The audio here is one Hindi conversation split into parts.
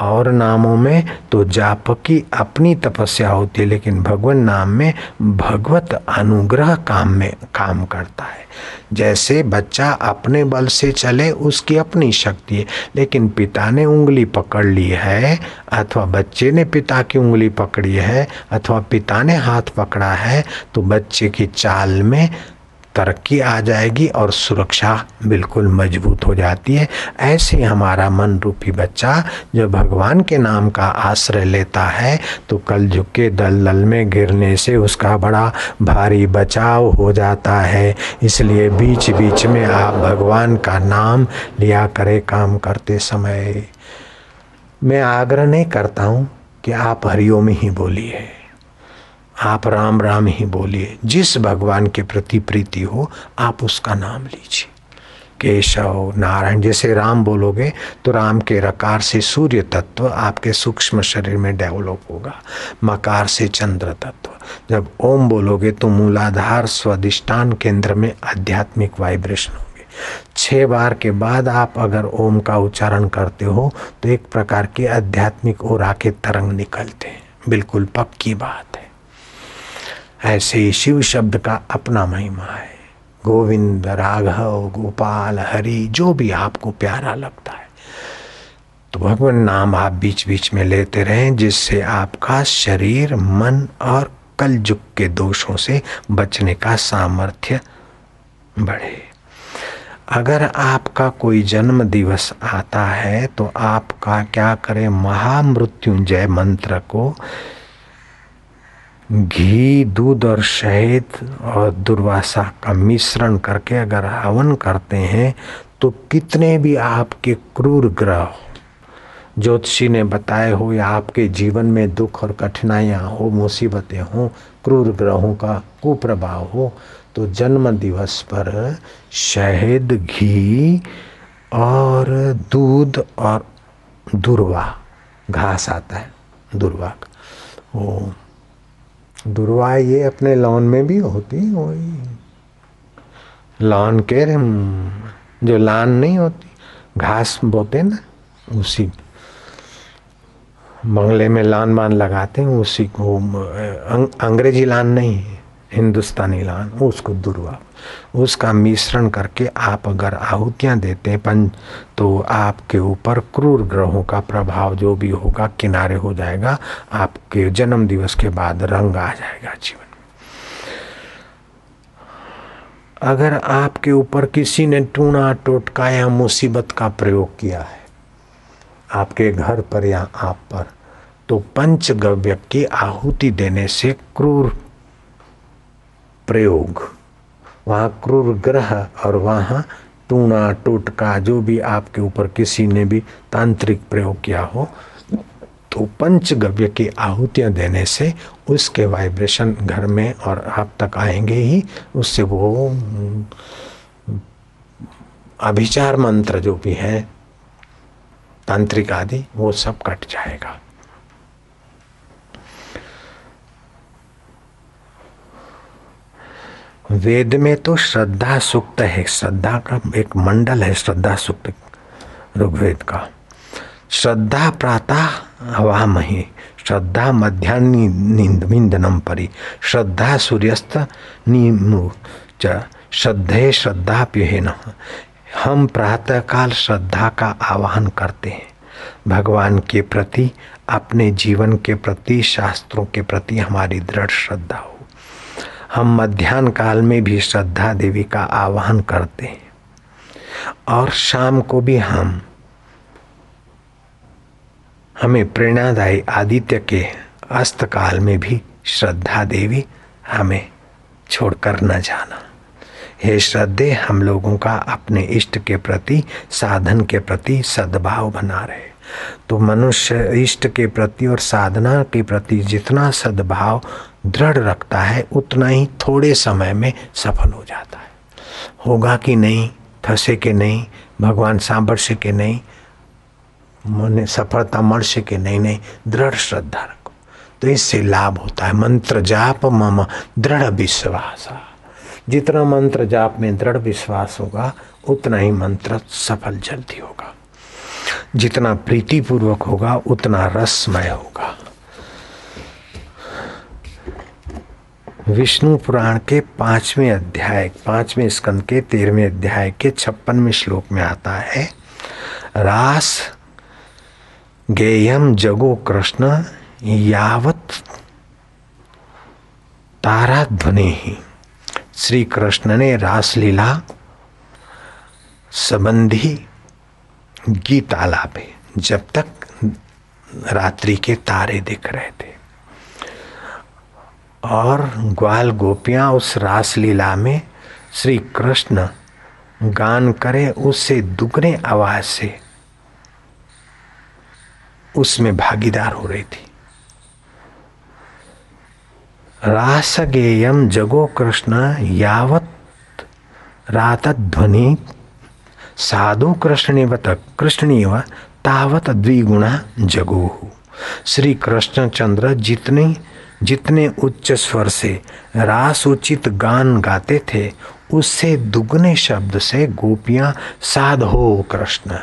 और नामों में तो जाप की अपनी तपस्या होती है, लेकिन भगवान नाम में भगवत अनुग्रह काम में, काम करता है। जैसे बच्चा अपने बल से चले, उसकी अपनी शक्ति है, लेकिन पिता ने उंगली पकड़ ली है, अथवा बच्चे ने पिता की उंगली पकड़ी है, अथवा पिता ने हाथ पकड़ा है तो बच्चे की चाल में तरक्की आ जाएगी और सुरक्षा बिल्कुल मज़बूत हो जाती है। ऐसे हमारा मन रूपी बच्चा जो भगवान के नाम का आश्रय लेता है तो कल झुके दल दल में गिरने से उसका बड़ा भारी बचाव हो जाता है। इसलिए बीच बीच में आप भगवान का नाम लिया करें काम करते समय। मैं आग्रह नहीं करता हूँ कि आप हरिओम ही बोलिए। आप राम राम ही बोलिए। जिस भगवान के प्रति प्रीति हो, आप उसका नाम लीजिए। केशव, नारायण, जैसे राम बोलोगे तो राम के रकार से सूर्य तत्व आपके सूक्ष्म शरीर में डेवलप होगा। मकार से चंद्र तत्व। जब ओम बोलोगे तो मूलाधार स्वादिष्टान केंद्र में आध्यात्मिक वाइब्रेशन होंगे। छः बार के बाद आप अगर ओम का उच्चारण करते हो तो एक प्रकार के आध्यात्मिक ओरा के तरंग निकलते हैं। बिल्कुल पक्की बात है। ऐसे ही शिव शब्द का अपना महिमा है। गोविंद, राघव, गोपाल, हरि, जो भी आपको प्यारा लगता है। तो भगवान नाम आप बीच बीच में लेते रहें, जिससे आपका शरीर, मन और कल जुग के दोषों से बचने का सामर्थ्य बढ़े। अगर आपका कोई जन्म दिवस आता है तो आपका क्या करें? महामृत्युंजय मंत्र को घी, दूध और शहद और दुर्वासा का मिश्रण करके अगर हवन करते हैं तो कितने भी आपके क्रूर ग्रह ज्योतिषी ने बताए हो या आपके जीवन में दुख और कठिनाइयाँ हो, मुसीबतें हो, क्रूर ग्रहों का कुप्रभाव हो तो जन्म दिवस पर शहद, घी और दूध और दुर्वा, घास आता है, दुर्वा वो दुर्वा ये अपने लॉन में भी होती वही। लॉन के जो लान नहीं होती, घास बोते ना, उसी बंगले में लान बान लगाते हैं, उसी को अंग्रेज़ी लान नहीं हिंदुस्तानी लान, उसको दुर्वा। उसका मिश्रण करके आप अगर आहुतियाँ देते हैं पंच तो आपके ऊपर क्रूर ग्रहों का प्रभाव जो भी होगा, किनारे हो जाएगा, आपके जन्म दिवस के बाद रंग आ जाएगा जीवन अगर आपके ऊपर किसी ने टूणा टोटका या मुसीबत का प्रयोग किया है, आपके घर पर या आप पर तो पंचगव्य की आहुति देने से क्रूर प्रयोग। वहाँ क्रूर ग्रह और वहाँ टूणा, टोटका, जो भी आपके ऊपर किसी ने भी तांत्रिक प्रयोग किया हो तो पंचगव्य की आहुतियाँ देने से उसके वाइब्रेशन घर में और आप तक आएँगे ही। उससे वो, अभिचार मंत्र जो भी है, तांत्रिक आदि, वो सब कट जाएगा। वेद में तो श्रद्धा सुक्त है। श्रद्धा का एक मंडल है, श्रद्धा सुक्त ऋग्वेद का। श्रद्धा प्रातः हवामही, श्रद्धा मध्यान्ह परी। श्रद्धा सूर्यस्त नीमु च, श्रद्धे श्रद्धा प्युहेन हम प्रातःकाल श्रद्धा का आवाहन करते हैं। भगवान के प्रति, अपने जीवन के प्रति, शास्त्रों के प्रति हमारी दृढ़ श्रद्धा हो। हम मध्यान्ह काल में भी श्रद्धा देवी का आवाहन करते हैं। और शाम को भी हम हमें प्रेरणादायी आदित्य के अस्त काल में भी श्रद्धा देवी हमें छोड़कर न जाना। हे श्रद्धे, हम लोगों का अपने इष्ट के प्रति, साधन के प्रति सद्भाव बना रहे। तो मनुष्य इष्ट के प्रति और साधना के प्रति जितना सद्भाव दृढ़ रखता है उतना ही थोड़े समय में सफल हो जाता है होगा कि नहीं फंसे के नहीं भगवान सांभर से के नहीं મને सफलता મળશે કે नहीं नहीं दृढ़ श्रद्धा रखो तो इससे लाभ होता है मंत्र जाप मम दृढ़ विश्वास जितना मंत्र जाप में दृढ़ विश्वास होगा उतना ही मंत्र सफल जल्दी होगा जितना प्रीतिपूर्वक होगा उतना रसमय होगा विष्णु पुराण के पाँचवें अध्याय, पाँचवें स्कंद के तेरहवें अध्याय के छप्पनवें श्लोक में आता है, रास गेयम जगो कृष्ण यावत तारा ध्वनि ही श्री कृष्ण ने रासलीला संबंधी गीत आलापे जब तक रात्रि के तारे दिख रहे थे। और ग्वाल गोपियाँ उस रासलीला में श्री कृष्ण गान करे उससे दुगने आवाज़ से उसमें भागीदार हो रही थी। रास गेयम जगो कृष्ण, यावत रात ध्वनि, साधु कृष्णेवत कृष्णीव, तावत द्विगुणा जगो। श्री कृष्ण चंद्र जितनी जितने उच्च स्वर से रास उचित गान गाते थे, उससे दुगने शब्द से गोपियाँ साधो कृष्ण।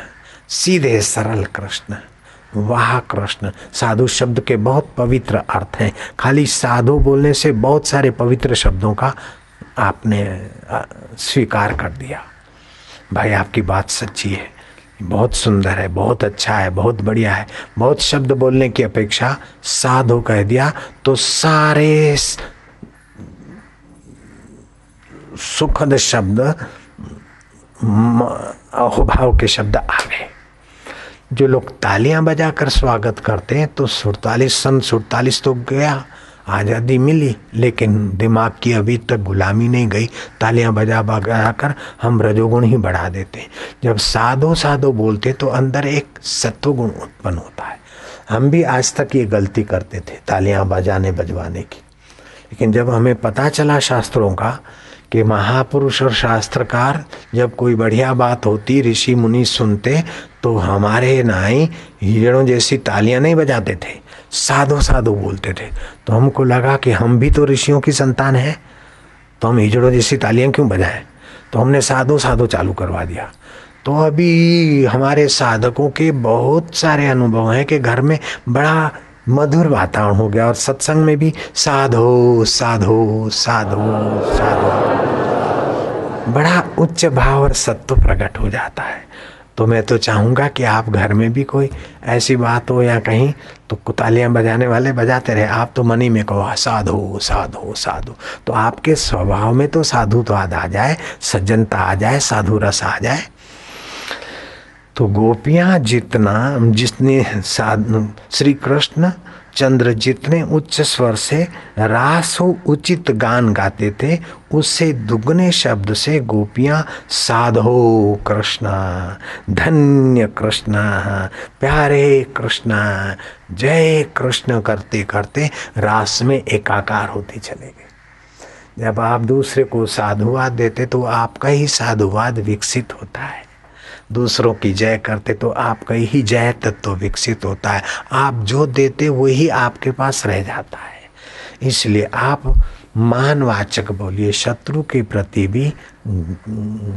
सीधे सरल कृष्ण। वाह कृष्ण, साधु शब्द के बहुत पवित्र अर्थ हैं। खाली साधु बोलने से बहुत सारे पवित्र शब्दों का आपने स्वीकार कर दिया। भाई, आपकी बात सच्ची है। बहुत सुंदर है, बहुत अच्छा है, बहुत बढ़िया है। बहुत शब्द बोलने की अपेक्षा साधु कह दिया तो सारे सुखद शब्द अहोभाव के शब्द आ गए। जो लोग तालियाँ बजाकर स्वागत करते हैं तो सुड़तालीस सन सुड़तालीस तो गया। आज़ादी मिली, लेकिन दिमाग की अभी तक गुलामी नहीं गई। तालियाँ बजा बजा कर हम रजोगुण ही बढ़ा देते हैं। जब साधो साधो बोलते तो अंदर एक सत्वगुण उत्पन्न होता है। हम भी आज तक ये गलती करते थे, तालियाँ बजाने, बजवाने की। लेकिन जब हमें पता चला शास्त्रों का कि महापुरुष और शास्त्रकार जब कोई बढ़िया बात होती, ऋषि मुनि सुनते तो हमारे नाई हीरों जैसी तालियाँ नहीं बजाते थे। साधो साधो बोलते थे। तो हमको लगा कि हम भी तो ऋषियों की संतान है। तो हम हिजड़ों जैसी तालियाँ क्यों बजाएँ? तो हमने साधो साधो चालू करवा दिया। तो अभी हमारे साधकों के बहुत सारे अनुभव हैं कि घर में बड़ा मधुर वातावरण हो गया और सत्संग में भी साधो साधो साधो साधो। बड़ा उच्च भाव और सत्व प्रकट हो जाता है। तो मैं तो चाहूँगा कि आप घर में भी कोई ऐसी बात हो या कहीं तो कुतालियाँ बजाने वाले बजाते रहे। आप तो मनी में कहो साधु साधु साधु। तो आपके स्वभाव में तो साधु तो आ जाए, सज्जनता आ जाए, साधु रस आ जाए। तो गोपियाँ जितना जिसने साधु, श्री कृष्ण चंद्र जितने उच्च स्वर से रासो उचित गान गाते थे, उससे दुगने शब्द से गोपियाँ, साधो कृष्ण, धन्य कृष्ण, प्यारे कृष्ण, जय कृष्ण करते करते रास में एकाकार होते चले गए। जब आप दूसरे को साधुवाद देते तो आपका ही साधुवाद विकसित होता है। दूसरों की जय करते तो आपका ही जय तत्व विकसित होता है। आप जो देते, वही आपके पास रह जाता है। इसलिए आप मानवाचक बोलिए, शत्रु के प्रति भी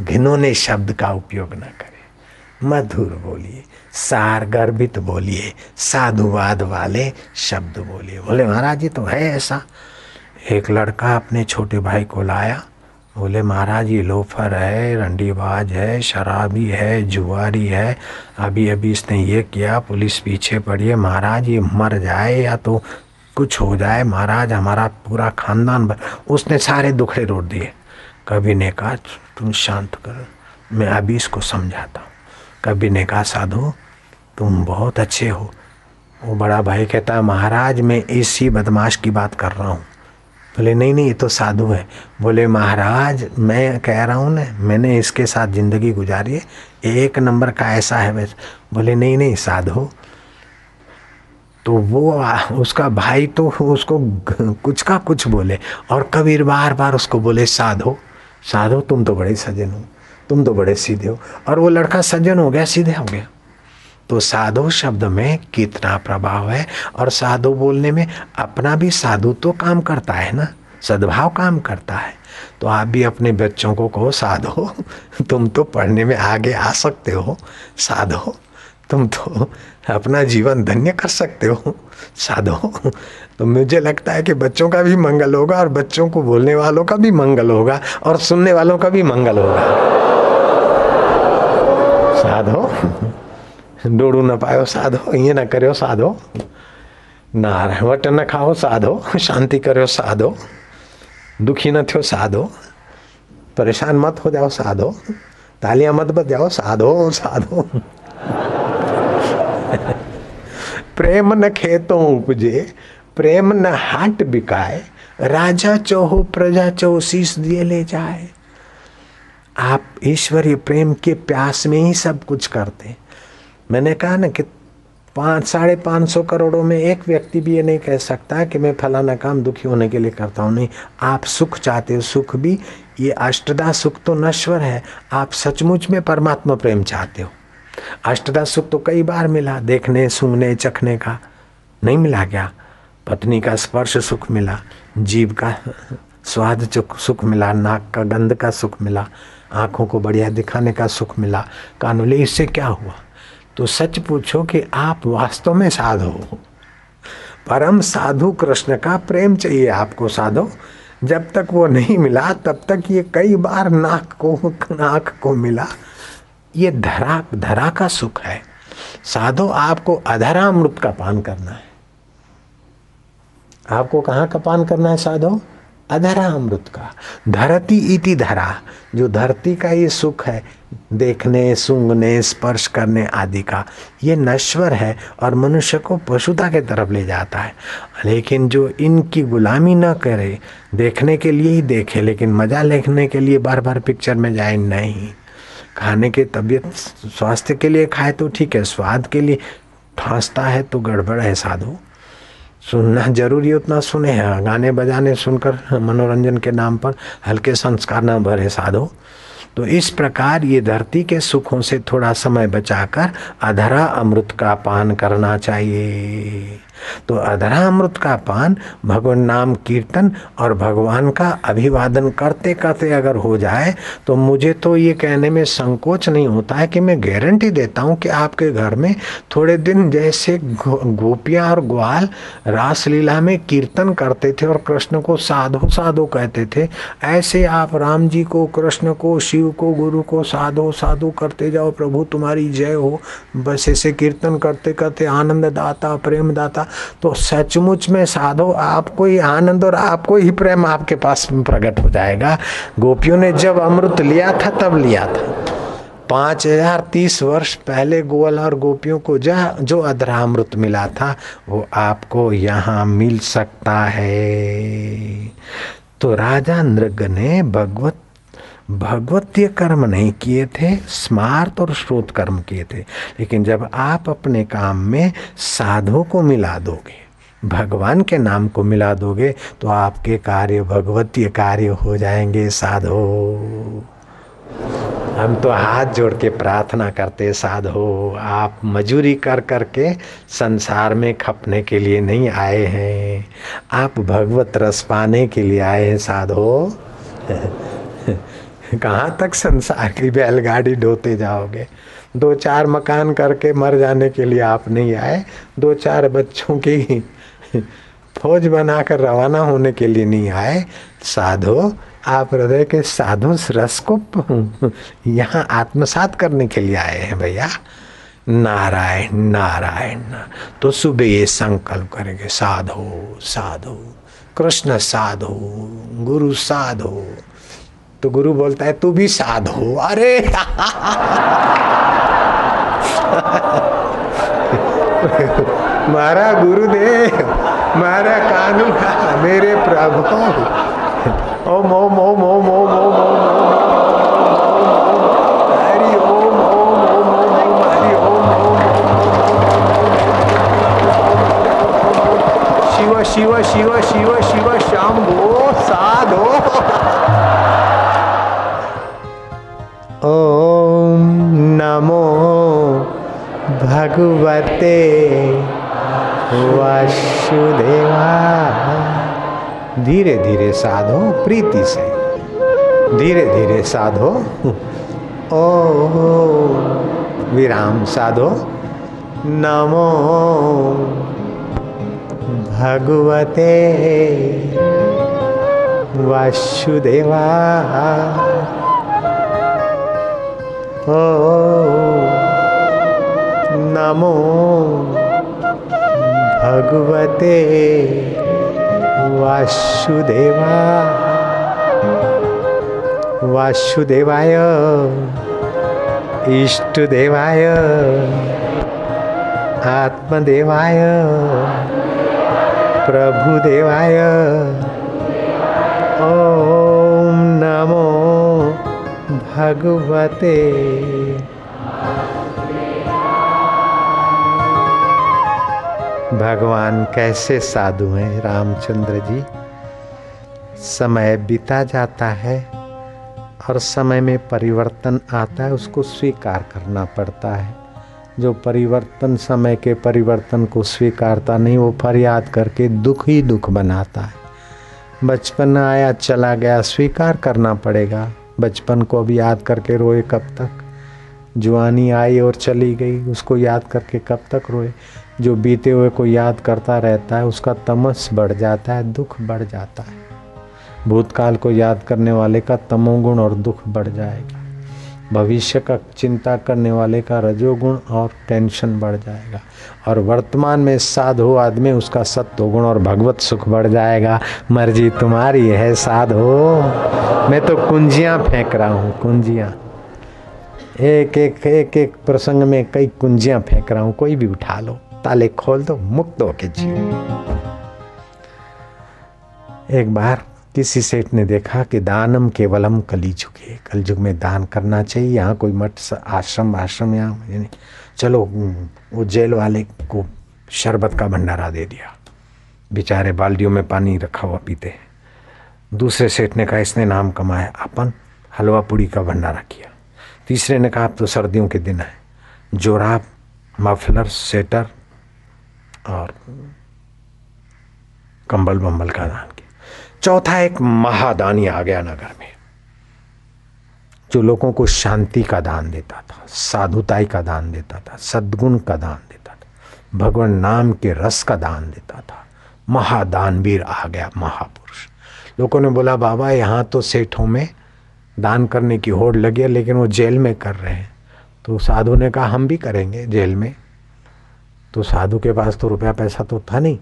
घिनौने शब्द का उपयोग न करें। मधुर बोलिए सार गर्भित बोलिए, साधुवाद वाले शब्द बोलिए। बोले, महाराज जी तो है ऐसा। एक लड़का अपने छोटे भाई को लाया। बोले, महाराज, ये लोफर है, रंडीबाज है, शराबी है, जुआरी है। अभी अभी इसने ये किया, पुलिस पीछे पड़ी है। महाराज, ये मर जाए या तो कुछ हो जाए, महाराज, हमारा पूरा खानदान उसने सारे दुखड़े रोट दिए। कभी ने कहा, तुम शांत कर, मैं अभी इसको समझाता हूँ। कभी ने कहा, साधु, तुम बहुत अच्छे हो। वो बड़ा भाई कहता है, महाराज, मैं इसी बदमाश की बात कर रहा हूँ। बोले, नहीं नहीं, ये तो साधु है। बोले, महाराज, मैं कह रहा हूँ ना, मैंने इसके साथ ज़िंदगी गुजारी है, एक नंबर का ऐसा है वैसे बोले, नहीं नहीं, साधु। तो वो उसका भाई तो उसको कुछ का कुछ बोले और कबीर बार बार उसको बोले, साधो साधो, तुम तो बड़े सज्जन हो, तुम तो बड़े सीधे हो। और वो लड़का सज्जन हो गया, सीधे हो गया। तो साधु शब्द में कितना प्रभाव है और साधु बोलने में अपना भी साधु तो काम करता है ना? सद्भाव काम करता है। तो आप भी अपने बच्चों को कहो, साधो, तुम तो पढ़ने में आगे आ सकते हो, साधो, तुम तो अपना जीवन धन्य कर सकते हो, साधो। तो मुझे लगता है कि बच्चों का भी मंगल होगा और बच्चों को बोलने वालों का भी मंगल होगा और सुनने वालों का भी मंगल होगा। साधो डोड़ू न पायो साधो ये न करो साधो नारायण वट न खाओ साधो शांति करो साधो दुखी न थो साधो परेशान मत हो जाओ साधो तालियाँ मत बजाओ साधो साधो प्रेम न खेतों उपजे प्रेम न हाट बिकाए राजा चौहो प्रजा चौ शीश दिए ले जाए आप ईश्वरीय प्रेम के प्यास में ही सब कुछ करते मैंने कहा ना कि पाँच, साढ़े पाँच सौ करोड़ों में एक व्यक्ति भी ये नहीं कह सकता कि मैं फलाना काम दुखी होने के लिए करता हूँ। नहीं, आप सुख चाहते हो, सुख भी, ये अष्टदा सुख तो नश्वर है। आप सचमुच में परमात्मा प्रेम चाहते हो। अष्टदा सुख तो कई बार मिला, देखने, सुनने, चखने का, नहीं मिला क्या? पत्नी का स्पर्श सुख मिला जीव का स्वाद सुख मिला, नाक का गंध का सुख मिला, आँखों को बढ़िया दिखाने का सुख मिला। कानूले इससे क्या हुआ? तो सच पूछो कि आप वास्तव में साधो हो। परम साधु कृष्ण का प्रेम चाहिए आपको, साधो। जब तक वो नहीं मिला, तब तक ये कई बार नाक को नाक को मिला। ये धरा धरा का सुख है। साधो, आपको अधरा अमृत का पान करना है। आपको कहाँ का पान करना है, साधो? अधरा अमृत का। धरती इति धरा। जो धरती का ये सुख है देखने, सूंघने, स्पर्श करने आदि का ये नश्वर है और मनुष्य को पशुता के तरफ़ ले जाता है। लेकिन जो इनकी गुलामी न करे, देखने के लिए ही देखे, लेकिन मज़ा लेखने के लिए बार बार पिक्चर में जाए, नहीं। खाने के तबीयत, स्वास्थ्य के लिए खाए तो ठीक है, स्वाद के लिए ठांसता है तो गड़बड़ है साधु। सुनना ज़रूरी, उतना सुने हैं। गाने बजाने सुनकर, मनोरंजन के नाम पर हल्के संस्कार न भरे साधो। तो इस प्रकार ये धरती के सुखों से थोड़ा समय बचाकर अधरा अमृत का पान करना चाहिए। तो अधरा अमृत का पान भगवान नाम कीर्तन और भगवान का अभिवादन करते करते अगर हो जाए तो मुझे तो ये कहने में संकोच नहीं होता है कि मैं गारंटी देता हूँ कि आपके घर में थोड़े दिन जैसे गोपियाँ और ग्वाल रासलीला में कीर्तन करते थे और कृष्ण को साधो साधो कहते थे। ऐसे आप राम जी को, कृष्ण को, शिव को, गुरु को साधो साधो करते जाओ, प्रभु तुम्हारी जय हो। बस ऐसे कीर्तन करते करते आनंद दाता प्रेम दाता तो सचमुच में साधो, आपको ही आनंद और आपको ही प्रेम आपके पास प्रकट हो जाएगा। गोपियों ने जब अमृत लिया था, तब लिया था। पाँच हज़ार तीस वर्ष पहले गोवल और गोपियों को जा जो अधरामृत मिला था, वो आपको यहाँ मिल सकता है। तो राजा नृग ने भगवत भगवतीय कर्म नहीं किए थे, स्मार्त और श्रोत कर्म किए थे। लेकिन जब आप अपने काम में साधु को मिला दोगे, भगवान के नाम को मिला दोगे तो आपके कार्य भगवतीय कार्य हो जाएँगे, साधो। हम तो हाथ जोड़ के प्रार्थना करते, साधो, आप मजूरी कर कर के संसार में खपने के लिए नहीं आए हैं। आप भगवत रस पाने के लिए आए हैं, साधो। कहाँ तक संसार की बैलगाड़ी ढोते जाओगे? दो चार मकान करके मर जाने के लिए आप नहीं आए। दो चार बच्चों की फौज बनाकर रवाना होने के लिए नहीं आए। साधो, आप हृदय के साधु रस को यहाँ आत्मसात करने के लिए आए हैं भैया। नारायण नारायण तो सुबह ये संकल्प करेंगे, साधो साधो, कृष्ण साधो, गुरु साधो। तो गुरु बोलता है तू भी साध हो अरे मारा गुरुदेव मारा कानू मेरे प्रभु ओम ओम ओम ओम ओम ओम ओम शिव शिव शिव शिव शिव भगवते वासुदेवा। धीरे धीरे साधो प्रीति से। धीरे धीरे साधो। ओ, विराम साधो। नमो भगवते वासुदेवा। ओ नमो भगवते वासुदेवा वासुदेवाय इष्टदेवाय आत्मदेवाय प्रभुदेवाय। ॐ नमो भगवते। भगवान कैसे साधु हैं रामचंद्र जी। समय बीता जाता है और समय में परिवर्तन आता है, उसको स्वीकार करना पड़ता है। जो परिवर्तन, समय के परिवर्तन को स्वीकारता नहीं, वो फरियाद करके दुख ही दुख बनाता है। बचपन आया, चला गया, स्वीकार करना पड़ेगा। बचपन को अब याद करके रोए कब तक? जुआनी आई और चली गई, उसको याद करके कब तक रोए? जो बीते हुए को याद करता रहता है, उसका तमस बढ़ जाता है, दुख बढ़ जाता है। भूतकाल को याद करने वाले का तमोगुण और दुख बढ़ जाएगा। भविष्य का चिंता करने वाले का रजोगुण और टेंशन बढ़ जाएगा। और वर्तमान में साधु आदमी, उसका सत्व गुण और भगवत सुख बढ़ जाएगा। मर्ज़ी तुम्हारी है साधु। मैं तो कुंजियाँ फेंक रहा हूँ, कुंजियाँ। एक एक एक एक प्रसंग में कई कुंजियाँ फेंक रहा हूँ, कोई भी उठा लो। ताले खोल दो, मुक्त होके जियो। एक बार किसी सेठ ने देखा कि दानम केवलम कली झुके। कल कलयुग में दान करना चाहिए, यहाँ कोई मठ आश्रम आश्रम यहाँ चलो वो जेल वाले को शरबत का भंडारा दे दिया। बेचारे बाल्टियों में पानी रखा हुआ पीते हैं। दूसरे सेठ ने कहा, इसने नाम कमाया, अपन हलवा पूड़ी का भंडारा किया। तीसरे ने कहा, अब तो सर्दियों के दिन है। जोराब, मफलर, सेटर और कंबल बम्बल का दान किया। चौथा एक महादानी आ गया नगर में, जो लोगों को शांति का दान देता था, साधुताई का दान देता था, सद्गुण का दान देता था, भगवान नाम के रस का दान देता था। महादानवीर आ गया महापुरुष। लोगों ने बोला, बाबा, यहाँ तो सेठों में दान करने की होड़ लगी है, लेकिन वो जेल में कर रहे हैं। तो साधु ने कहा, हम भी करेंगे जेल में। तो साधु के पास तो रुपया पैसा तो था नहीं,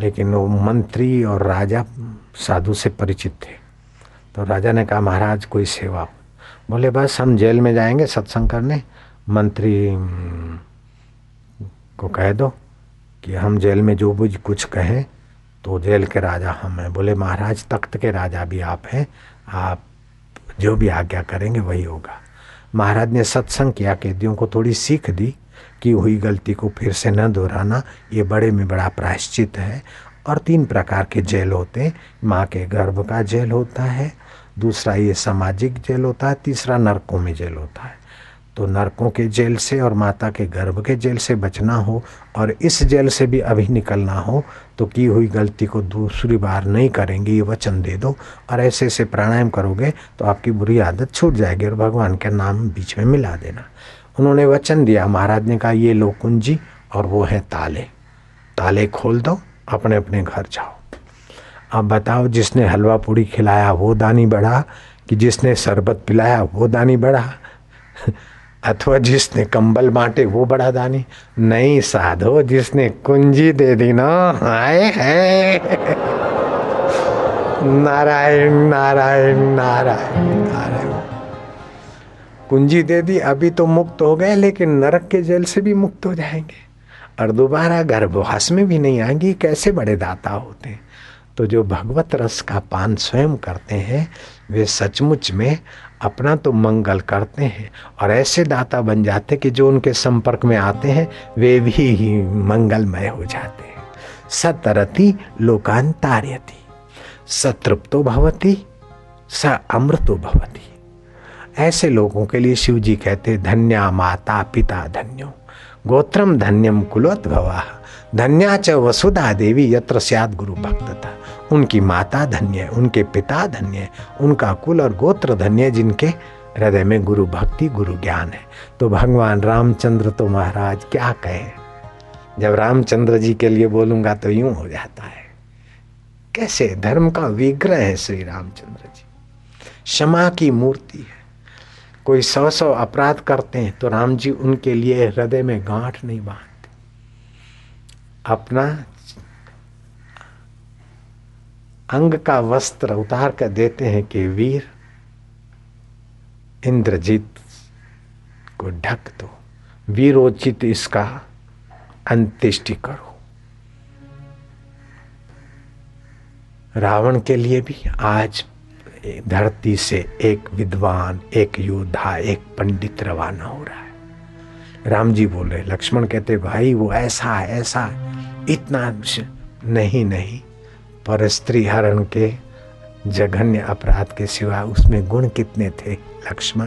लेकिन वो मंत्री और राजा साधु से परिचित थे। तो राजा ने कहा, महाराज, कोई सेवा हो। बोले, बस, हम जेल में जाएँगे, सत्संग करने। मंत्री को कह दो कि हम जेल में जो भी कुछ कहें तो जेल के राजा हम हैं। बोले, महाराज, तख्त के राजा भी आप हैं। आप जो भी आज्ञा करेंगे, वही होगा। महाराज ने सत्संग किया, कैदियों को थोड़ी सीख दी। की हुई गलती को फिर से न दोहराना, ये बड़े में बड़ा प्रायश्चित है। और तीन प्रकार के जेल होते हैं। माँ के गर्भ का जेल होता है, दूसरा ये सामाजिक जेल होता है, तीसरा नरकों में जेल होता है। तो नरकों के जेल से और माता के गर्भ के जेल से बचना हो और इस जेल से भी अभी निकलना हो तो की हुई गलती को दूसरी बार नहीं करेंगे, ये वचन दे दो। और ऐसे ऐसे प्राणायाम करोगे तो आपकी बुरी आदत छूट जाएगी और भगवान के नाम बीच में मिला देना। उन्होंने वचन दिया, महाराज ने कहा, ये लो कुंजी और वो है ताले। ताले खोल दो, अपने अपने घर जाओ। अब बताओ, जिसने हलवा पूड़ी खिलाया, वो दानी बढ़ा? कि जिसने शरबत पिलाया, वो दानी बढ़ा? अथवा जिसने कंबल बांटे, वो बड़ा दानी? नहीं साधो, जिसने कुंजी दे दी ना, आए है। नारायण नारायण नारायण नारायण। कुंजी दे दी, अभी तो मुक्त हो गए, लेकिन नरक के जेल से भी मुक्त हो जाएँगे। और दोबारा गर्भवास में भी नहीं आएँगे कैसे बड़े दाता होते हैं? तो जो भगवत रस का पान स्वयं करते हैं, वे सचमुच में अपना तो मंगल करते हैं। और ऐसे दाता बन जाते कि जो उनके संपर्क में आते हैं, वे भी मंगलमय हो जाते हैं। सतरति लोकांतार्यति सतृप्तो भवती, स अमृतो भवती। ऐसे लोगों के लिए शिव जी कहते धन्या माता पिता धन्यो। गोत्रम धन्यम कुलोद्भवा धन्या च वसुधा देवी यत्र सियाद गुरु भक्त था उनकी माता धन्य है, उनके पिता धन्य है, उनका कुल और गोत्र धन्य है, जिनके हृदय में गुरु भक्ति, गुरु ज्ञान है। तो भगवान रामचंद्र तो महाराज क्या कहे? जब रामचंद्र जी के लिए बोलूँगा तो यूँ हो जाता है। कैसे? धर्म का विग्रह है श्री रामचंद्र जी। क्षमा की मूर्ति है। कोई सौ सौ अपराध करते हैं तो राम जी उनके लिए हृदय में गांठ नहीं बांधते। अपना अंग का वस्त्र उतार कर देते हैं कि वीर इंद्रजीत को ढक दो। वीरोचित इसका अंत्येष्टि करो। रावण के लिए भी आज धरती से एक विद्वान, एक योद्धा, एक पंडित रवाना हो रहा है। राम जी बोले, लक्ष्मण कहते, भाई, वो ऐसा है ऐसा है। इतना नहीं नहीं, पर स्त्री हरण के जघन्य अपराध के सिवा उसमें गुण कितने थे, लक्ष्मण?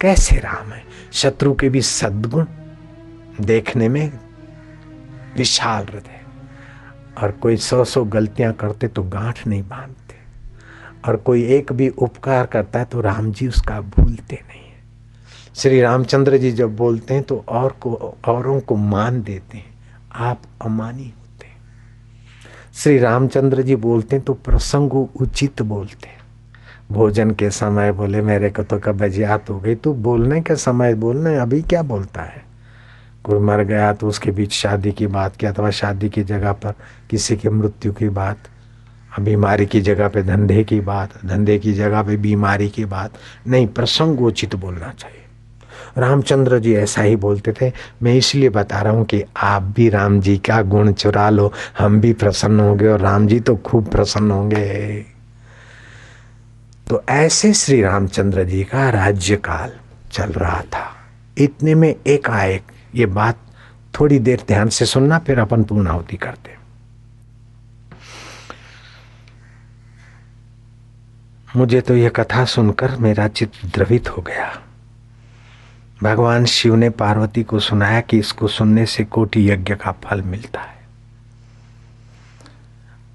कैसे राम है? शत्रु के भी सद्गुण देखने में विशाल हृदय और कोई सौ सौ गलतियाँ करते तो गांठ नहीं बांधते। और कोई एक भी उपकार करता है तो राम जी उसका भूलते नहीं है। श्री रामचंद्र जी जब बोलते हैं तो और को, औरों को मान देते हैं। आप अमानी होते हैं। श्री रामचंद्र जी बोलते हैं तो प्रसंग उचित बोलते हैं। भोजन के समय बोले, मेरे को तो कब याद हो गई? तू बोलने के समय बोलने, अभी क्या बोलता है? कोई मर गया तो उसके बीच शादी की बात की अथवा शादी की जगह पर किसी की मृत्यु की बात। बीमारी की जगह पे धंधे की बात, धंधे की जगह पे बीमारी की बात। नहीं, प्रसंगोचित बोलना चाहिए। रामचंद्र जी ऐसा ही बोलते थे। मैं इसलिए बता रहा हूँ कि आप भी राम जी का गुण चुरा लो। हम भी प्रसन्न होंगे और राम जी तो खूब प्रसन्न होंगे। तो ऐसे श्री रामचंद्र जी का राज्यकाल चल रहा था। इतने में एक आयक ये बात थोड़ी देर ध्यान से सुनना, फिर अपन पूर्णाहुति करते मुझे तो यह कथा सुनकर मेरा चित्त द्रवित हो गया। भगवान शिव ने पार्वती को सुनाया कि इसको सुनने से कोटि यज्ञ का फल मिलता है।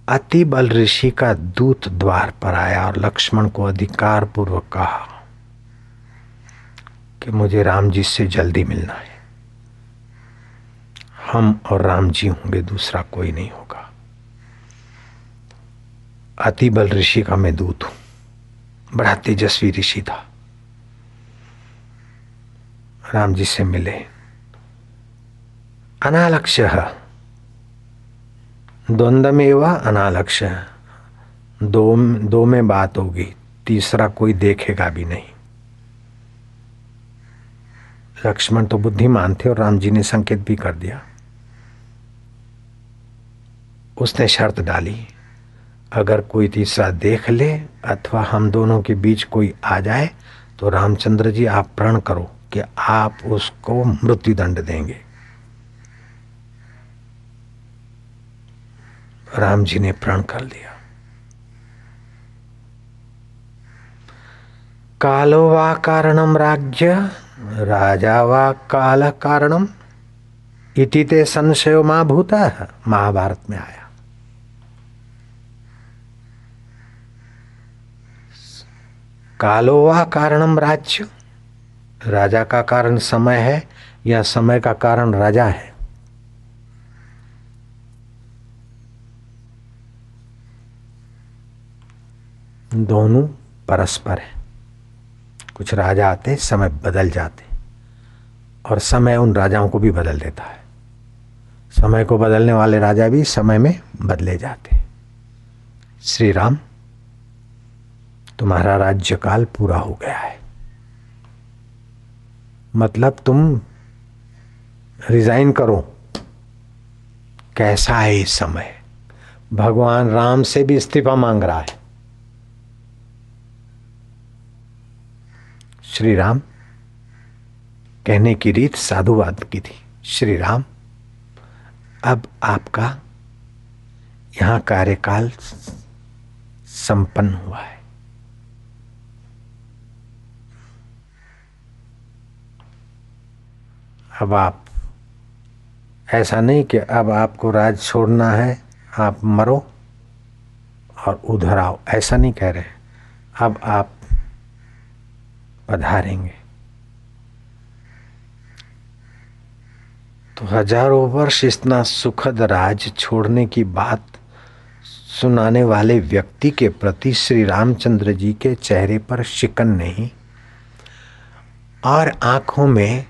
अति बल ऋषि का दूत द्वार पर आया और लक्ष्मण को अधिकार पूर्वक कहा कि मुझे राम जी से जल्दी मिलना है। हम और राम जी होंगे, दूसरा कोई नहीं होगा। अति बल ऋषि का मैं दूत हूँ। बड़ा तेजस्वी ऋषि था। राम जी से मिले। अनालक्ष्य। द्वंद्व में वह अनालक्ष्य। दो दो में बात होगी, तीसरा कोई देखेगा भी नहीं। लक्ष्मण तो बुद्धिमान थे और राम जी ने संकेत भी कर दिया। उसने शर्त डाली। अगर कोई तीसरा देख ले अथवा हम दोनों के बीच कोई आ जाए तो रामचंद्र जी आप प्रण करो कि आप उसको मृत्यु दंड देंगे। राम जी ने प्रण कर लिया। कालो वा कारणम राज्य, राजा वा काल कारणम इति ते संशय माँ भूता, महाभारत में आया। कालो वा कारणम राज्य। राजा का कारण समय है या समय का कारण राजा है? दोनों परस्पर है। कुछ राजा आते, समय बदल जाते और समय उन राजाओं को भी बदल देता है। समय को बदलने वाले राजा भी समय में बदले जाते। श्री राम। तुम्हारा राज्यकाल पूरा हो गया है। मतलब तुम रिजाइन करो। कैसा है इस समय? भगवान राम से भी इस्तीफा मांग रहा है। श्री राम कहने की रीत साधुवाद की थी। श्री राम अब आपका यहाँ कार्यकाल संपन्न हुआ है। अब आप, ऐसा नहीं कि अब आपको राज छोड़ना है, आप मरो और उधर आओ, ऐसा नहीं कह रहे। अब आप पधारेंगे। तो हज़ारों वर्ष इतना सुखद राज छोड़ने की बात सुनाने वाले व्यक्ति के प्रति श्री रामचंद्र जी के चेहरे पर शिकन नहीं। और आँखों में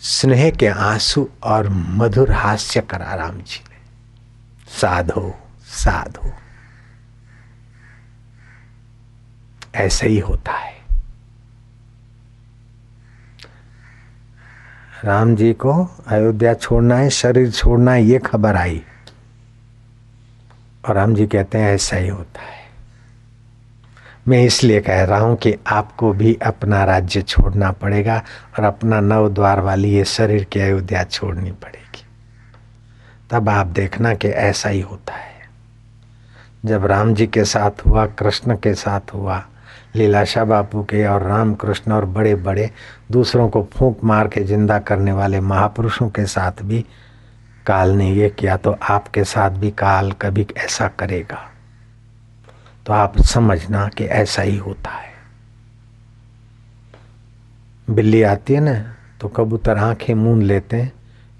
स्नेह के आँसू और मधुर हास्य करा राम जी ने साधो साधो। ऐसे ही होता है। राम जी को अयोध्या छोड़ना है, शरीर छोड़ना है, ये खबर आई। और राम जी कहते हैं, ऐसा ही होता है। मैं इसलिए कह रहा हूँ कि आपको भी अपना राज्य छोड़ना पड़ेगा और अपना नव द्वार वाली ये शरीर की अयोध्या छोड़नी पड़ेगी। तब आप देखना कि ऐसा ही होता है। जब राम जी के साथ हुआ, कृष्ण के साथ हुआ, लीलाशाह बापू के और राम कृष्ण और बड़े बड़े दूसरों को फूंक मार के ज़िंदा करने वाले महापुरुषों के साथ भी काल ने ये किया तो आपके साथ भी काल कभी ऐसा करेगा। तो आप समझना कि ऐसा ही होता है। बिल्ली आती है ना तो कबूतर आँखें मूंद लेते हैं,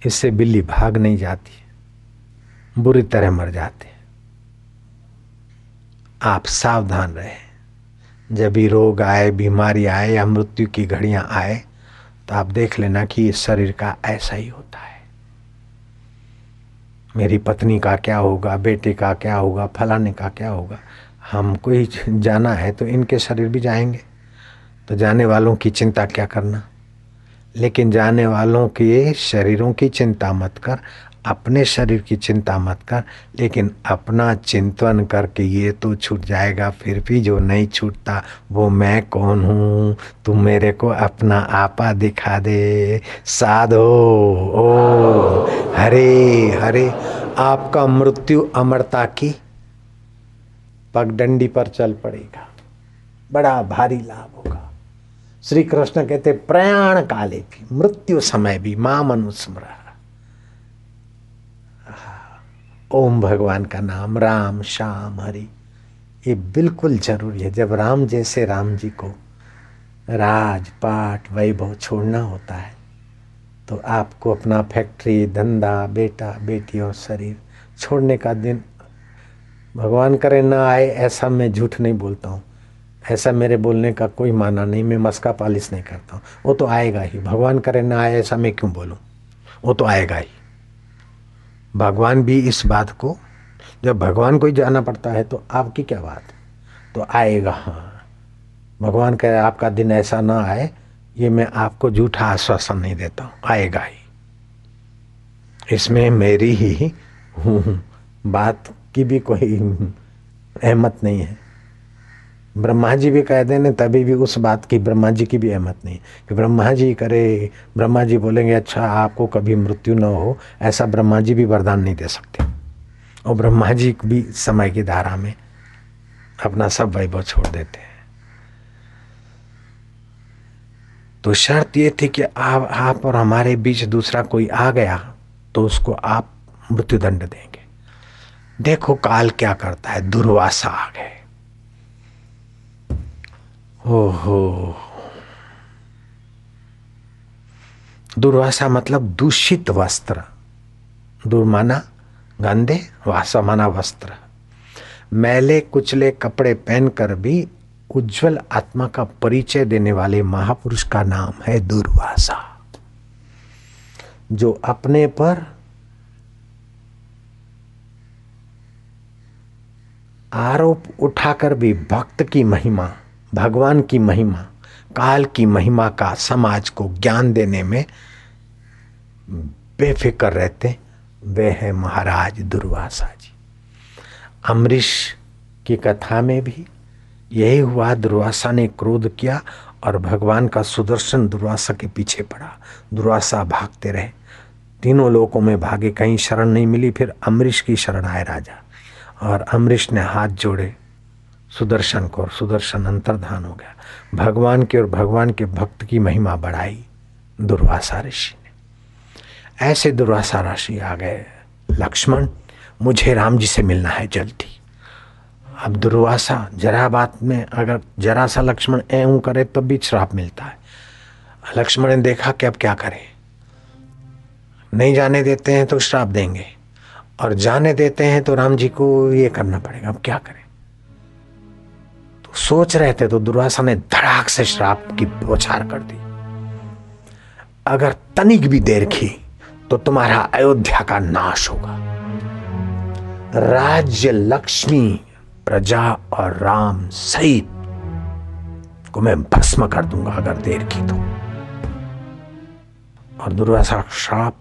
इससे बिल्ली भाग नहीं जाती बुरी तरह मर जाते आप सावधान रहे। जब भी रोग आए, बीमारी आए या मृत्यु की घड़ियाँ आए तो आप देख लेना कि इस शरीर का ऐसा ही होता है। मेरी पत्नी का क्या होगा, बेटे का क्या होगा, फलाने का क्या होगा? हमको ही जाना है तो इनके शरीर भी जाएँगे। तो जाने वालों की चिंता क्या करना? लेकिन जाने वालों के शरीरों की चिंता मत कर, अपने शरीर की चिंता मत कर, लेकिन अपना चिंतन करके ये तो छूट जाएगा, फिर भी जो नहीं छूटता वो मैं कौन हूँ? तू मेरे को अपना आपा दिखा दे। साधो, ओ, हरे हरे, आपका मृत्यु अमरता की पगडंडी पर चल पड़ेगा। बड़ा भारी लाभ होगा। श्री कृष्ण कहते, प्रयाण काले भी, मृत्यु समय भी, माँ मनुस्मरा। ओम भगवान का नाम, राम, श्याम, हरि, ये बिल्कुल ज़रूरी है। जब राम जैसे राम जी को राज, पाठ, वैभव छोड़ना होता है तो आपको अपना फैक्ट्री, धंधा, बेटा, बेटी और शरीर छोड़ने का दिन भगवान करे, ना आए ऐसा मैं झूठ नहीं बोलता हूँ। ऐसा मेरे बोलने का कोई माना नहीं, मैं मस्का पालिश नहीं करता हूँ। वो तो आएगा ही। भगवान करे, ना आए ऐसा मैं क्यों बोलूँ? वो तो आएगा ही। भगवान भी इस बात को, जब भगवान को ही जाना पड़ता है तो आपकी क्या बात तो आएगा हाँ। भगवान कहे, आपका दिन ऐसा ना आए, ये मैं आपको झूठा आश्वासन नहीं देता हूँ। आएगा ही। इसमें मेरी ही बात की भी कोई अहमत नहीं है। ब्रह्मा जी भी कह देने तभी भी उस बात की ब्रह्मा जी की भी अहमत नहीं कि ब्रह्मा जी करे ब्रह्मा जी बोलेंगे अच्छा आपको कभी मृत्यु न हो। ऐसा ब्रह्मा जी भी वरदान नहीं दे सकते। और ब्रह्मा जी भी समय की धारा में अपना सब वैभव छोड़ देते हैं। तो शर्त ये थी कि आप आप और हमारे बीच दूसरा कोई आ गया तो उसको आप मृत्युदंड देंगे देखो काल क्या करता है, दुर्वासा आ गए। ओहो। दुर्वासा मतलब दूषित वस्त्र। दुर्माना गंदे, वासा माना वस्त्र। मैले कुचले कपड़े पहनकर भी उज्जवल आत्मा का परिचय देने वाले महापुरुष का नाम है दुर्वासा। जो अपने पर आरोप उठाकर भी भक्त की महिमा, भगवान की महिमा, काल की महिमा का समाज को ज्ञान देने में बेफिक्र रहते वे हैं महाराज दुर्वासा जी। अमरीश की कथा में भी यही हुआ, दुर्वासा ने क्रोध किया और भगवान का सुदर्शन दुर्वासा के पीछे पड़ा। दुर्वासा भागते रहे। तीनों लोकों में भागे, कहीं शरण नहीं मिली, फिर अमरीश की शरण आए राजा। और अमरीश ने हाथ जोड़े। सुदर्शन को और सुदर्शन अंतर्धान हो गया। भगवान के और भगवान के भक्त की महिमा बढ़ाई। दुर्वासा ऋषि ने। ऐसे दुर्वासा ऋषि आ गए। लक्ष्मण, मुझे राम जी से मिलना है जल्दी। अब दुर्वासा, जरा बात में अगर जरा सा लक्ष्मण एवं करे, तब भी श्राप मिलता है। लक्ष्मण ने देखा कि अब क्या करें। नहीं जाने देते हैं तो श्राप देंगे। और जाने देते हैं तो राम जी को ये करना पड़ेगा। अब क्या करें? तो सोच रहे थे तो दुर्वासा ने धड़ाक से श्राप की बौछार कर दी। अगर तनिक भी देर की तो तुम्हारा अयोध्या का नाश होगा। राज्य, लक्ष्मी, प्रजा और राम सहित को मैं भस्म कर दूँगा अगर देर की तो। और दुर्वासा श्राप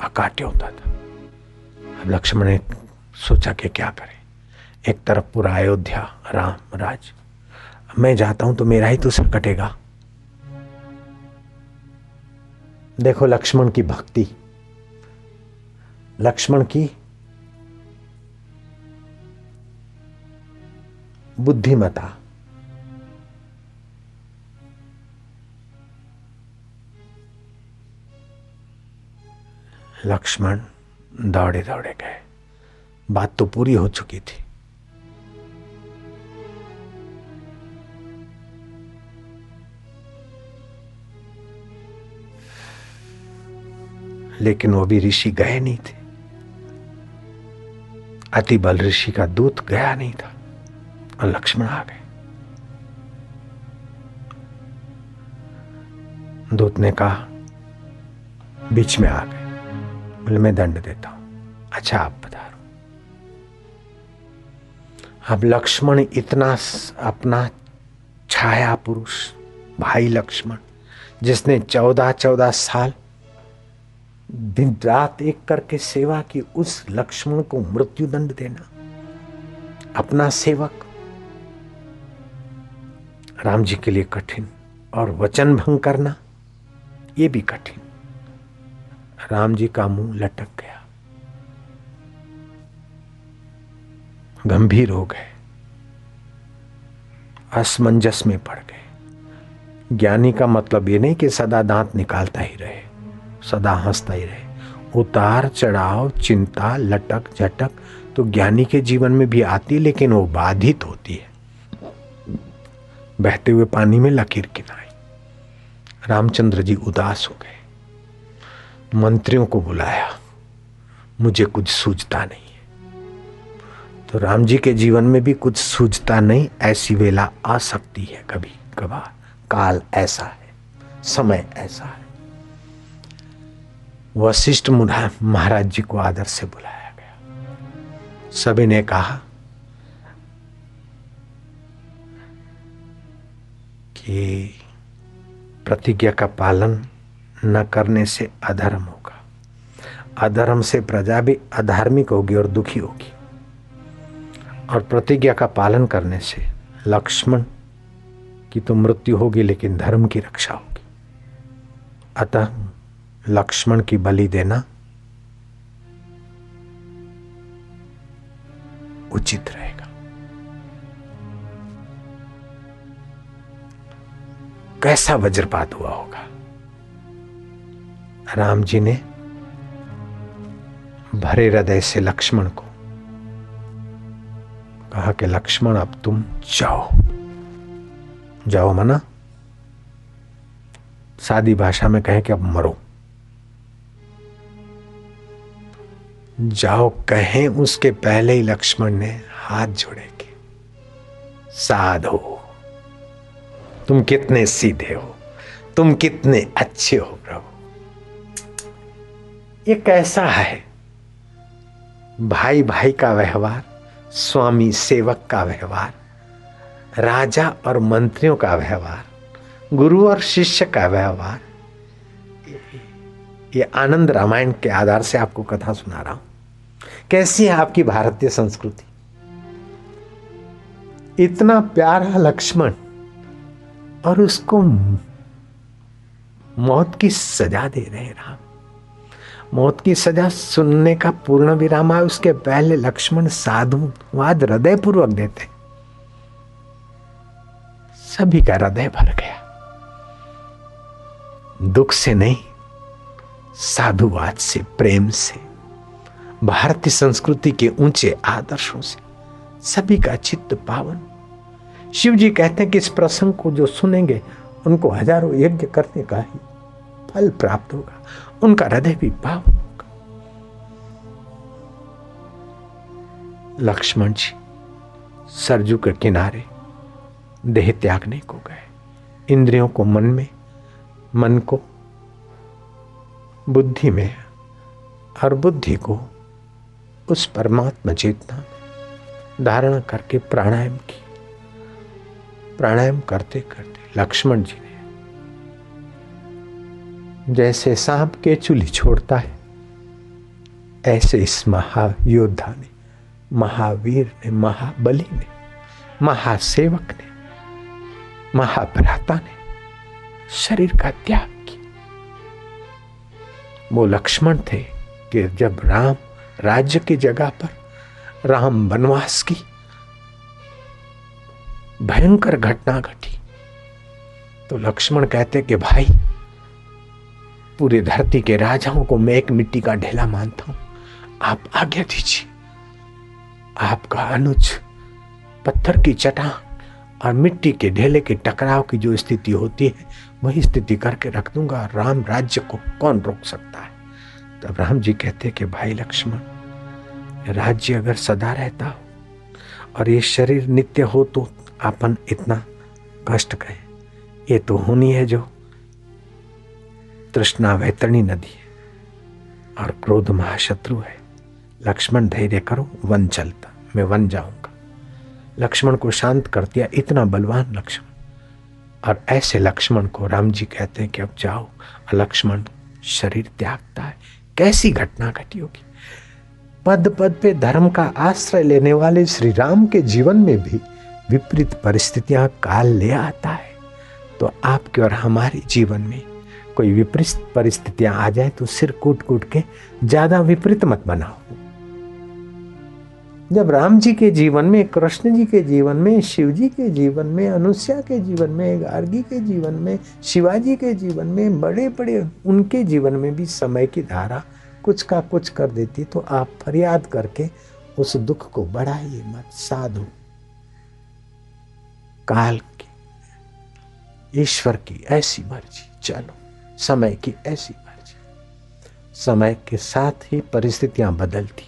अकाट्य होता था। अब लक्ष्मण ने सोचा कि क्या करें। एक तरफ़ पूरा अयोध्या, राम, राज। मैं जाता हूँ तो मेरा ही तो सर कटेगा। देखो लक्ष्मण की भक्ति। लक्ष्मण की बुद्धिमता। लक्ष्मण दौड़े दौड़े गए। बात तो पूरी हो चुकी थी। लेकिन वो भी ऋषि गए नहीं थे। अति बल ऋषि का दूत गया नहीं था। और लक्ष्मण आ गए। दूत ने कहा, बीच में आ गए। बोले मैं दंड देता हूँ। अच्छा आप पधारो अब लक्ष्मण इतना अपना छाया पुरुष, भाई लक्ष्मण, जिसने चौदह चौदह साल दिन रात एक करके सेवा की, उस लक्ष्मण को मृत्यु दंड देना। अपना सेवक। राम जी के लिए कठिन और वचन भंग करना यह भी कठिन। राम जी का मुँह लटक गया। गंभीर हो गए। असमंजस में पड़ गए। ज्ञानी का मतलब ये नहीं कि सदा दांत निकालता ही रहे, सदा हंसता ही रहे। उतार चढ़ाव, चिंता, लटक, झटक तो ज्ञानी के जीवन में भी आती, लेकिन वो बाधित होती है। बहते हुए पानी में लकीर किनाई। रामचंद्र जी उदास हो गए। मंत्रियों को बुलाया। मुझे कुछ सूझता नहीं तो राम जी के जीवन में भी कुछ सूझता नहीं, ऐसी वेला आ सकती है कभी कभार। काल ऐसा है, समय ऐसा है। वशिष्ठ महाराज जी को आदर से बुलाया गया। सभी ने कहा कि प्रतिज्ञा का पालन न करने से अधर्म होगा। अधर्म से प्रजा भी अधार्मिक होगी और दुखी होगी। और प्रतिज्ञा का पालन करने से लक्ष्मण की तो मृत्यु होगी, लेकिन धर्म की रक्षा होगी। अतः लक्ष्मण की बलि देना उचित रहेगा। कैसा वज्रपात हुआ होगा? राम जी ने भरे हृदय से लक्ष्मण को कहा कि लक्ष्मण, अब तुम जाओ। जाओ मना। सादी भाषा में कहे कि अब मरो। जाओ, कहें उसके पहले ही लक्ष्मण ने हाथ जोड़े के साधो तुम कितने सीधे हो, तुम कितने अच्छे हो प्रभु। ये कैसा है? भाई भाई का व्यवहार, स्वामी सेवक का व्यवहार, राजा और मंत्रियों का व्यवहार, गुरु और शिष्य का व्यवहार। ये आनंद रामायण के आधार से आपको कथा सुना रहा हूँ। कैसी है आपकी भारतीय संस्कृति? इतना प्यारा लक्ष्मण और उसको मौत की सजा दे रहे राम। मौत की सजा सुनने का पूर्ण विराम आया उसके पहले लक्ष्मण साधु वाद हृदय पूर्वक देते। सभी का हृदय भर गया। दुख से नहीं, साधुवाद से, प्रेम से, भारतीय संस्कृति के ऊँचे आदर्शों से, सभी का चित्त पावन। शिव जी कहते हैं कि इस प्रसंग को जो सुनेंगे, उनको हज़ारों यज्ञ करने का ही फल प्राप्त होगा। उनका हृदय भी भाव लक्ष्मण जी, सरजू के किनारे देह त्यागने को गए। इंद्रियों को मन में, मन को बुद्धि में और बुद्धि को उस परमात्मा चेतना धारण करके प्राणायाम की। प्राणायाम करते करते लक्ष्मण जी जैसे सांप के चुली छोड़ता है, ऐसे इस महायोद्धा ने, महावीर ने, महाबली ने, महासेवक ने, महाभ्राता ने शरीर का त्याग किया। वो लक्ष्मण थे कि जब राम राज्य की जगह पर राम वनवास की, भयंकर घटना घटी तो लक्ष्मण कहते कि भाई पूरी धरती के राजाओं को मैं एक मिट्टी का ढेला मानता हूँ। आप आज्ञा दीजिए। आपका अनुज, पत्थर की चट्टान और मिट्टी के ढेले के टकराव की जो स्थिति होती है, वही स्थिति करके रख दूँगा राम राज्य को कौन रोक सकता है? तब राम जी कहते कि भाई लक्ष्मण, राज्य अगर सदा रहता हो और ये शरीर नित्य हो तो अपन इतना कष्ट कहे ये तो होनी है जो। तृष्णा वैतरणी नदी है और क्रोध महाशत्रु है। लक्ष्मण धैर्य करो, वन चलता, मैं वन जाऊँगा। लक्ष्मण को शांत कर दिया इतना बलवान लक्ष्मण। और ऐसे लक्ष्मण को राम जी कहते हैं कि अब जाओ लक्ष्मण शरीर त्यागता है। कैसी घटना घटी होगी? पद पद पे धर्म का आश्रय लेने वाले श्री राम के जीवन में भी विपरीत परिस्थितियाँ काल ले आता है। तो आपके और हमारे जीवन में कोई विपरीत परिस्थितियाँ आ जाए तो सिर कूट कूट के ज़्यादा विपरीत मत बनाओ। जब राम जी के जीवन में, कृष्ण जी के जीवन में, शिव जी के जीवन में अनुष्या के जीवन में, गार्गी के जीवन में, शिवाजी के जीवन में बड़े बड़े उनके जीवन में भी समय की धारा कुछ का कुछ कर देती तो आप फरियाद करके उस दुख को बढ़ाइए मत, साधु। काल की, ईश्वर की ऐसी मर्ज़ी, चलो। समय की ऐसी मर्ज़ी समय के साथ ही परिस्थितियाँ बदलती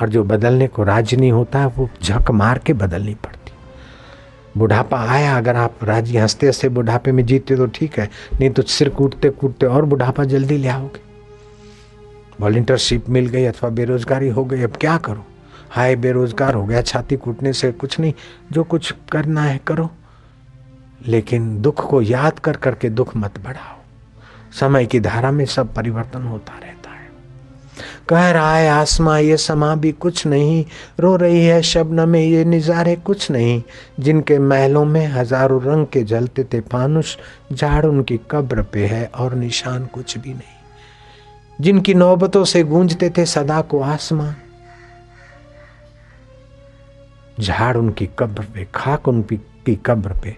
और जो बदलने को राज़ी नहीं होता है वो झक मार के बदलनी पड़ती बुढ़ापा आया, अगर आप राज़ी हँसते हँसते बुढ़ापे में जीते तो ठीक है, नहीं तो सिर कूटते कूटते और बुढ़ापा जल्दी ले आओगे वॉल्टियरशिप मिल गई अथवा बेरोजगारी हो गई, अब क्या करो? हाय, बेरोजगार हो गया, छाती कूटने से कुछ नहीं, जो कुछ करना है करो। लेकिन दुख को याद कर करके दुख मत बढ़ाओ। समय की धारा में सब परिवर्तन होता रहता है। कह रहा है, आसमां ये समा भी कुछ नहीं, रो रही है शबन में ये निजारे कुछ नहीं, जिनके महलों में हज़ारों रंग के जलते थे फानुष, झाड़ उनकी कब्र पे है और निशान कुछ भी नहीं। जिनकी नौबतों से गूंजते थे सदा को आसमां। झाड़ उनकी कब्र पे, खाक उनकी कब्र पे,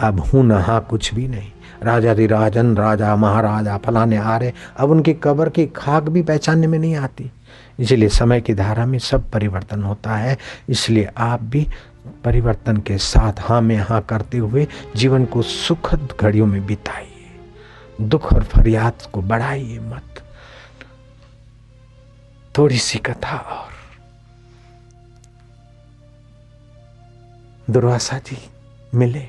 अब हूँ नहा कुछ भी नहीं। राजा राजन राजा महाराजा, फलाने आ रहे अब उनकी कब्र की खाक भी पहचानने में नहीं आती। इसलिए समय की धारा में सब परिवर्तन होता है। इसलिए आप भी परिवर्तन के साथ हाँ में हाँ करते हुए जीवन को सुखद घड़ियों में बिताइए। दुख और फरियाद को बढ़ाइए मत। थोड़ी सी कथा और। दुर्वासा जी, मिले।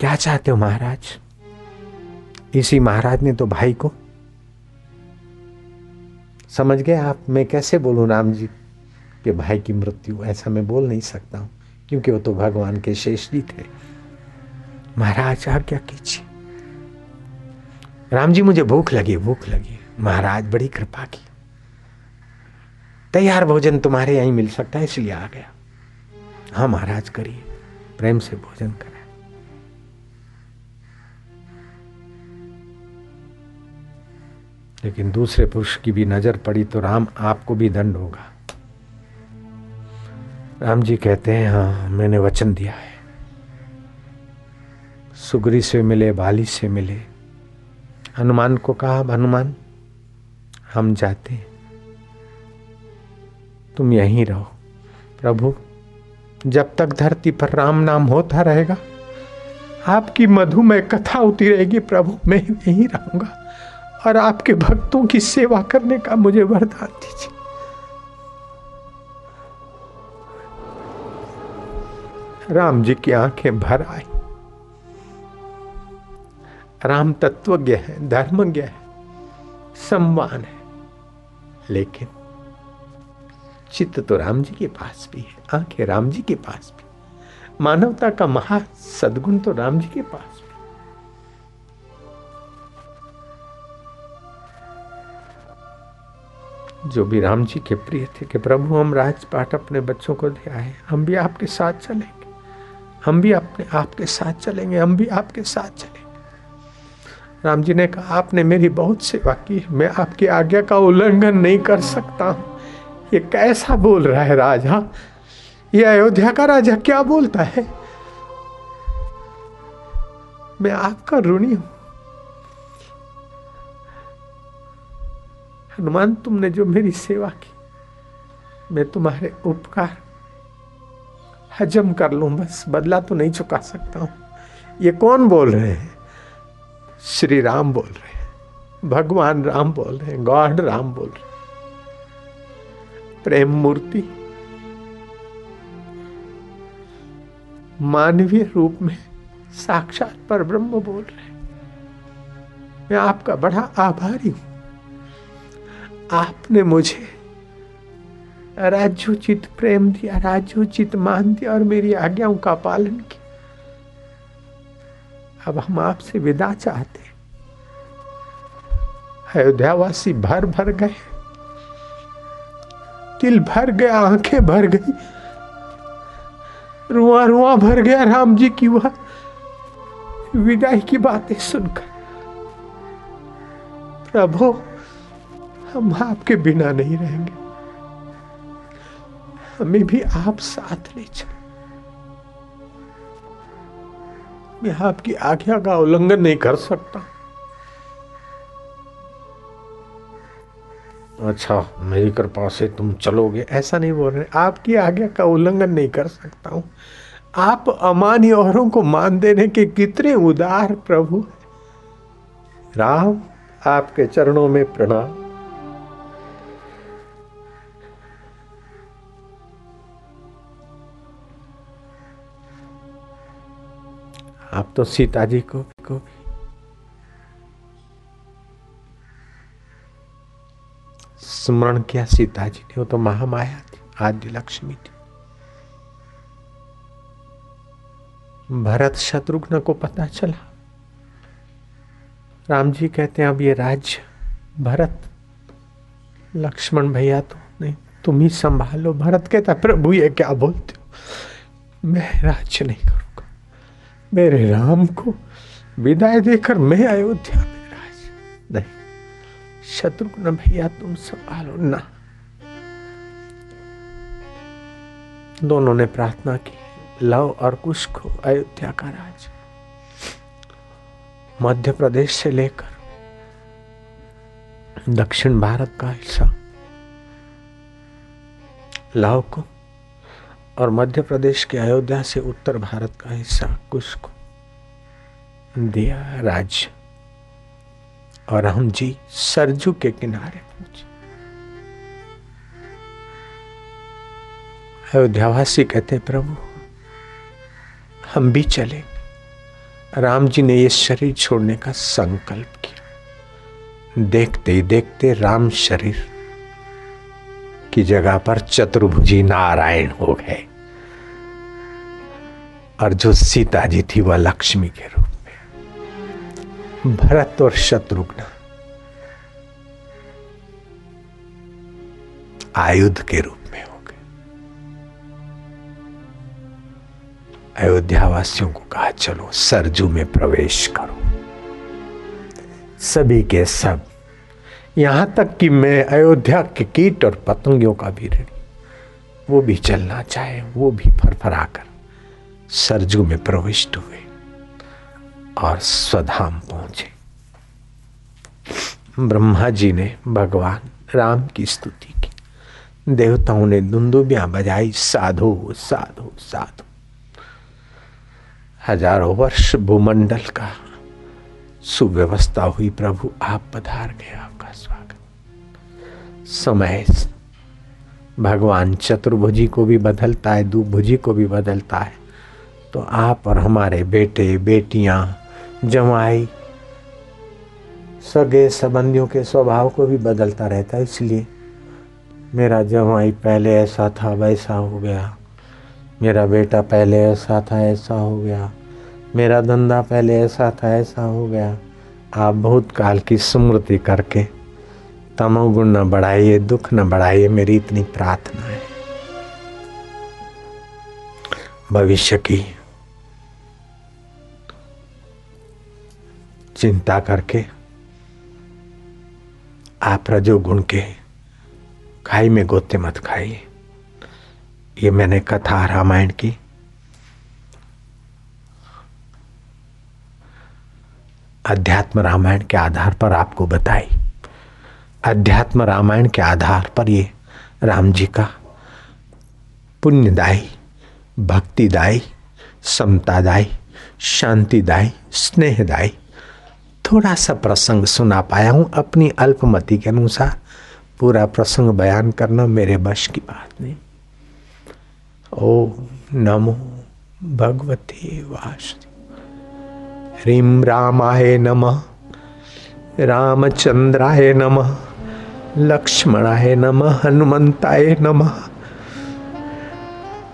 क्या चाहते हो महाराज? इसी महाराज ने तो भाई को। समझ गए आप? मैं कैसे बोलूँ राम जी, के भाई की मृत्यु? ऐसा मैं बोल नहीं सकता हूँ, क्योंकि वो तो भगवान के शेष जी थे। महाराज क्या कीजिए? राम जी, मुझे भूख लगी भूख लगी। महाराज, बड़ी कृपा की। तैयार भोजन तुम्हारे यहीं मिल सकता है, इसलिए आ गया। हाँ महाराज, करिए। प्रेम से भोजन कर। लेकिन दूसरे पुरुष की भी नज़र पड़ी तो राम आपको भी दंड होगा। राम जी कहते हैं हाँ मैंने वचन दिया है। सुगरी से मिले, बाली से मिले। हनुमान को कहा, हनुमान, हम जाते हैं। तुम यहीं रहो। प्रभु, जब तक धरती पर राम नाम होता रहेगा, आपकी मधुमय कथा होती रहेगी। प्रभु, मैं यहीं रहूँगा। और आपके भक्तों की सेवा करने का मुझे वरदान दीजिए। राम जी की आँखें भर आई। राम तत्वज्ञ है, धर्मज्ञ है, सम्मान है। लेकिन चित्त तो राम जी के पास भी है, आँखें राम जी के पास भी। मानवता का महा सदगुण तो राम जी के पास भी। जो भी राम जी के प्रिय थे कि प्रभु, हम राजपाट अपने बच्चों को दे आए। हम भी आपके साथ चलेंगे। हम भी अपने आपके साथ चलेंगे। हम भी आपके साथ चलेंगे। राम जी ने कहा, आपने मेरी बहुत सेवा की मैं आपकी आज्ञा का उल्लंघन नहीं कर सकता हूँ। ये कैसा बोल रहा है राजा? ये अयोध्या का राजा क्या बोलता है? मैं आपका ऋणी हूँ। हनुमान, तुमने जो मेरी सेवा की, मैं तुम्हारे उपकार, हजम कर लूँ, बस बदला तो नहीं चुका सकता हूँ। ये कौन बोल रहे हैं? श्री राम बोल रहे हैं, भगवान राम बोल रहे हैं, गॉड राम बोल रहे हैं। प्रेम मूर्ति, मानवीय रूप में साक्षात पर ब्रह्म बोल रहे हैं। मैं आपका बड़ा आभारी हूँ। आपने मुझे राज्योचित प्रेम दिया राज्योचित मान दिया और मेरी आज्ञाओं का पालन किया। अब हम आपसे विदा चाहते अयोध्यावासी भर भर गए। दिल भर गया, आँखें भर गई। रुआ रुआ भर गया राम जी की वह विदाई की बातें सुनकर। प्रभु हम आपके बिना नहीं रहेंगे। हमें भी आप साथ ले चलो। मैं आपकी आज्ञा का उल्लंघन नहीं कर सकता। अच्छा मेरी कृपा से तुम चलोगे। ऐसा नहीं बोल रहे। आपकी आज्ञा का उल्लंघन नहीं कर सकता हूँ। आप अमानी औरों को मान देने के कितने उदार प्रभु राम, आपके चरणों में प्रणाम। आप तो सीता जी को को स्मरण किया सीता जी ने, वो तो महामाया थी आद्य लक्ष्मी थी। भरत शत्रुघ्न को पता चला। राम जी कहते हैं, अब ये राज्य, भरत, लक्ष्मण भैया तो नहीं, तुम ही संभालो। भरत कहता प्रभु, ये क्या बोलते हो? मैं राज्य नहीं करूँ मेरे राम को विदाई देकर मैं अयोध्या में राज। नहीं शत्रुघ्न भैया, तुम संभालो ना। दोनों ने प्रार्थना की लव और कुश को अयोध्या का राज। मध्य प्रदेश से लेकर दक्षिण भारत का हिस्सा। लव को और मध्य प्रदेश के अयोध्या से उत्तर भारत का हिस्सा कुछ को दिया राज्य। और हम जी सरजू के किनारे पहुँचे। अयोध्यावासी कहते प्रभु, हम भी चले। राम जी ने ये शरीर छोड़ने का संकल्प किया। देखते ही देखते राम शरीर की जगह पर चतुर्भुजी नारायण हो गए। और जो सीता जी थी वह लक्ष्मी के रूप में। भरत और शत्रुघ्न आयुध के रूप में हो गए। अयोध्या वासियों को कहा, चलो सरजू में प्रवेश करो। सभी के सब यहाँ तक कि मैं अयोध्या के कीट और पतंगियों का भी ऋणी। वो भी चलना चाहे, वो भी फरफराकर सरजू में प्रविष्ट हुए और स्वधाम पहुँचे। ब्रह्मा जी ने भगवान राम की स्तुति की। देवताओं ने दुंदुबियाँ बजाई, साधु साधु साधु। हज़ारों वर्ष भूमंडल का सुव्यवस्था हुई, प्रभु आप पधार स्वागत समय भगवान चतुर्भुजी को भी बदलता है दुभुजी को भी बदलता है। तो आप और हमारे बेटे, बेटियाँ जमाई सगे संबंधियों के स्वभाव को भी बदलता रहता है, इसलिए मेरा जवाई पहले ऐसा था, वैसा हो गया। मेरा बेटा पहले ऐसा था, ऐसा हो गया। मेरा धंधा पहले ऐसा था, ऐसा हो गया। आप बहुत काल की स्मृति करके तमोगुण न बढ़ाइए, दुख न बढ़ाइए, मेरी इतनी प्रार्थना है। भविष्य की चिंता करके आप रजोगुण के खाई में गोते मत खाइए। ये मैंने कथा रामायण की। अध्यात्म रामायण के आधार पर आपको बताई। अध्यात्म रामायण के आधार पर ये राम जी का पुण्यदायी, भक्तिदायी, समतादायी, शांतिदायी, स्नेहदायी, थोड़ा सा प्रसंग सुना पाया हूँ। अपनी अल्पमति के अनुसार पूरा प्रसंग बयान करना मेरे बश की बात नहीं। ओ नमो भगवते वासुदेव। ह्रीं रामाय नमः, रामचंद्राय नमः। लक्ष्मणाय नमः हनुमंताय नमः,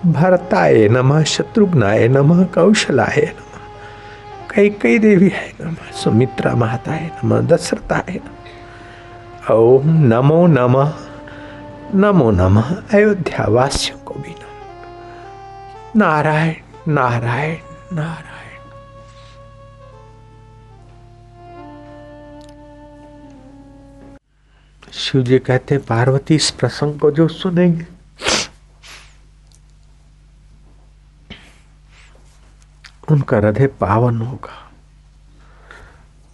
भरताय नमः, शत्रुघ्नाय नमः, कौशलाय नमः कई कई देवी है नमः, सुमित्रा माताय नमः, दशरथाय नमः। ओम नमो नमः नमो नमः, अयोध्या वासियों को भी नमः। नारायण नारायण नारायण। शिव जी कहते, पार्वती, इस प्रसंग को जो सुनेंगे। उनका हृदय पावन होगा।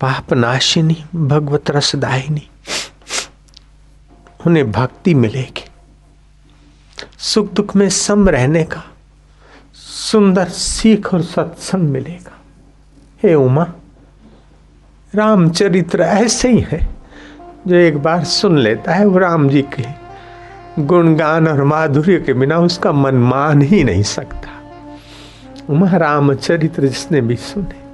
पाप नाशिनी, भगवत रसदायिनी उन्हें भक्ति मिलेगी। सुख दुख में सम रहने का, सुंदर सीख और सत्संग मिलेगा। हे उमा, रामचरित्र ऐसे ही है। जो एक बार सुन लेता है वो राम जी के गुणगान और माधुर्य के बिना उसका मन मान ही नहीं सकता। रामचरित्र जिसने भी सुने